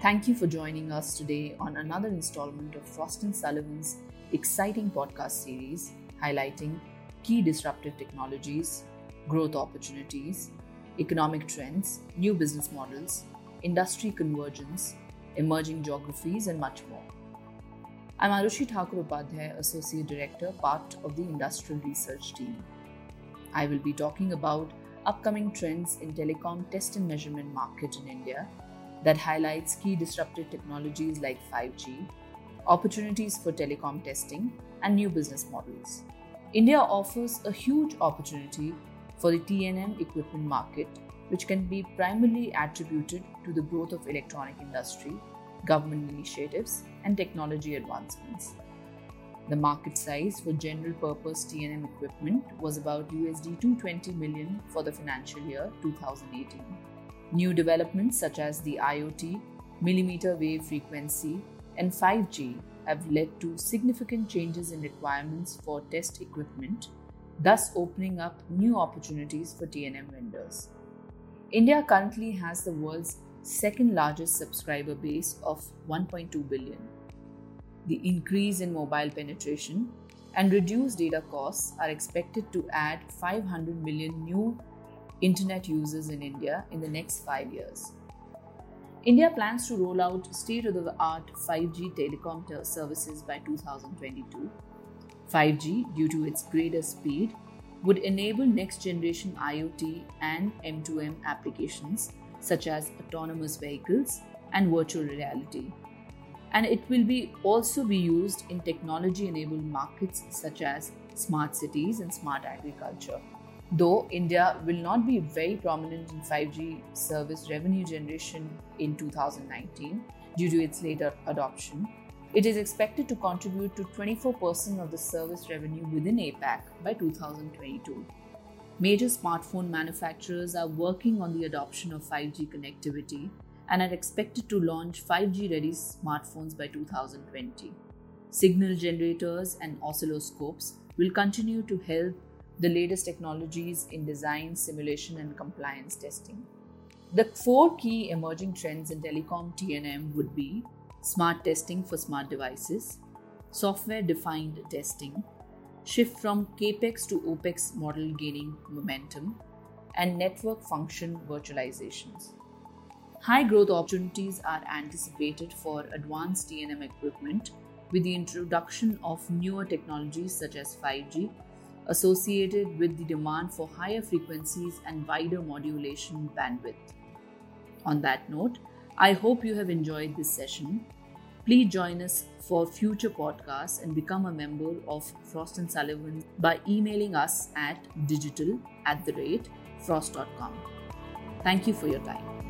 Thank you for joining us today on another installment of Frost and Sullivan's exciting podcast series highlighting key disruptive technologies, growth opportunities, economic trends, new business models, industry convergence, emerging geographies, and much more. I'm Arushi Thakur Upadhyay, Associate Director, part of the Industrial Research Team. I will be talking about upcoming trends in telecom test and measurement market in India that highlights key disruptive technologies like 5G, opportunities for telecom testing, and new business models. India offers a huge opportunity for the T&M equipment market, which can be primarily attributed to the growth of electronic industry, government initiatives, and technology advancements. The market size for general purpose T&M equipment was about USD 220 million for the financial year 2018. New developments such as the IoT, millimeter wave frequency, and 5G have led to significant changes in requirements for test equipment, thus opening up new opportunities for T&M vendors. India currently has the world's second largest subscriber base of 1.2 billion. The increase in mobile penetration and reduced data costs are expected to add 500 million new internet users in India in the next five years. India plans to roll out state of the art 5G telecom services by 2022. 5G, due to its greater speed, would enable next generation IoT and M2M applications such as autonomous vehicles and virtual reality. And it will be also be used in technology enabled markets such as smart cities and smart agriculture. Though India will not be very prominent in 5G service revenue generation in 2019 due to its later adoption, it is expected to contribute to 24% of the service revenue within APAC by 2022. Major smartphone manufacturers are working on the adoption of 5G connectivity and are expected to launch 5G ready smartphones by 2020. Signal generators and oscilloscopes will continue to help the latest technologies in design, simulation, and compliance testing. The four key emerging trends in telecom T&M would be smart testing for smart devices, software defined testing, shift from capex to opex model gaining momentum, and network function virtualizations. High growth opportunities are anticipated for advanced T&M equipment with the introduction of newer technologies such as 5G associated with the demand for higher frequencies and wider modulation bandwidth. On that note, I hope you have enjoyed this session. Please join us for future podcasts and become a member of Frost and Sullivan by emailing us at digital at the rate frost.com. Thank you for your time.